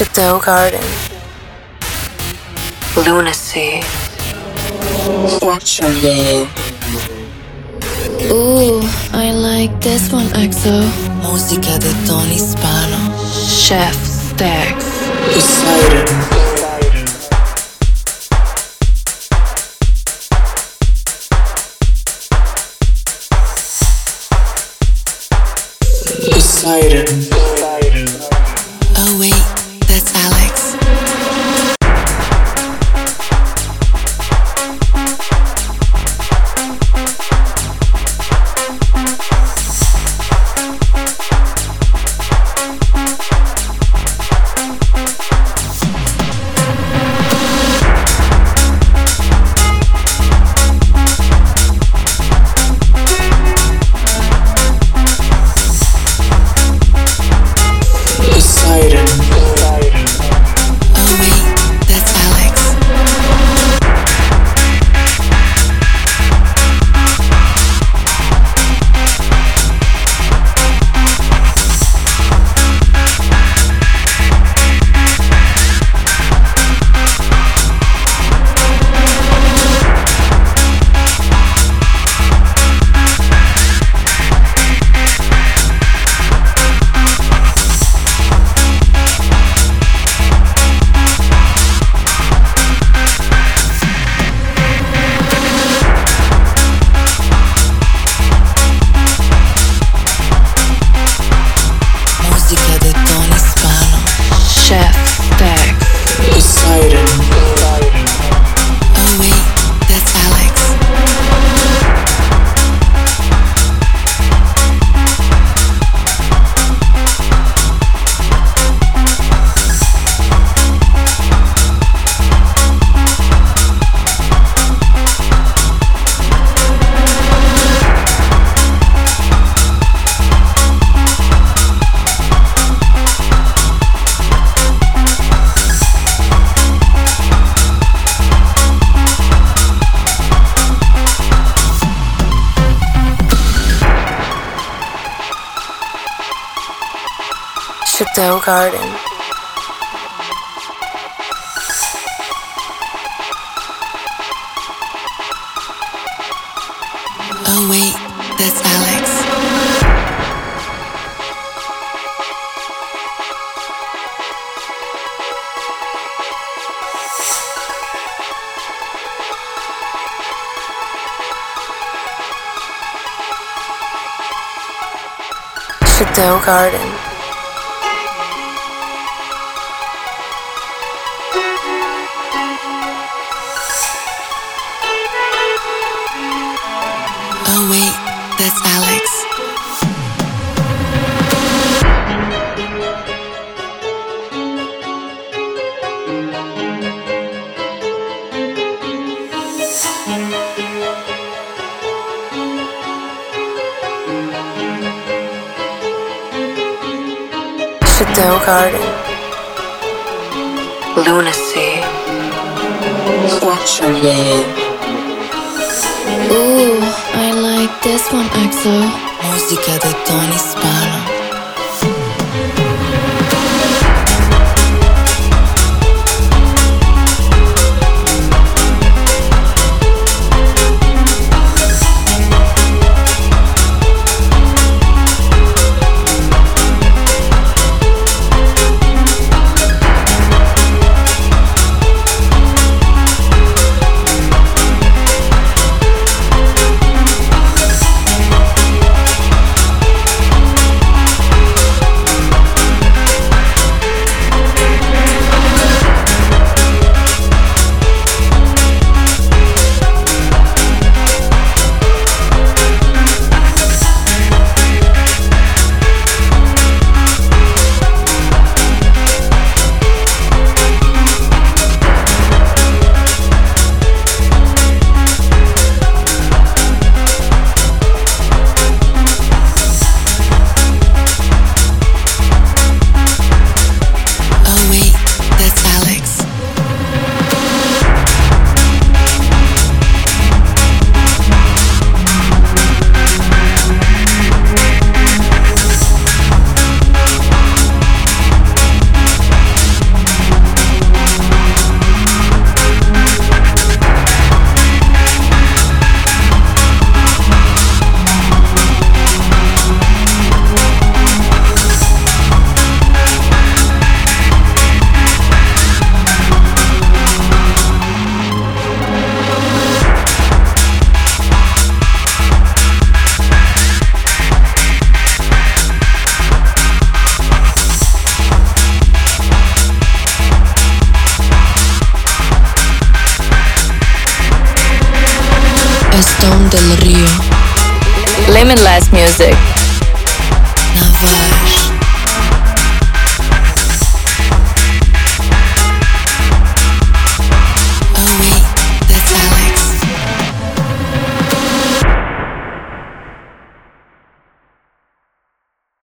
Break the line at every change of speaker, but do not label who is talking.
Chateau Garden. Lunacy.
Fortunate.
Ooh, I like this one, EXO.
Música de Tony Spano.
Chef Stacks.
Poseidon. Poseidon.
Chateau Garden.
Oh, wait, that's Alex.
Chateau Garden.
Oh, wait, that's Alex.
Chateau Garden. Lunacy.
Fortunate.
Ooh, I like this one, EXO.
Música de Tony del Río.
Limitless Music. Navarre.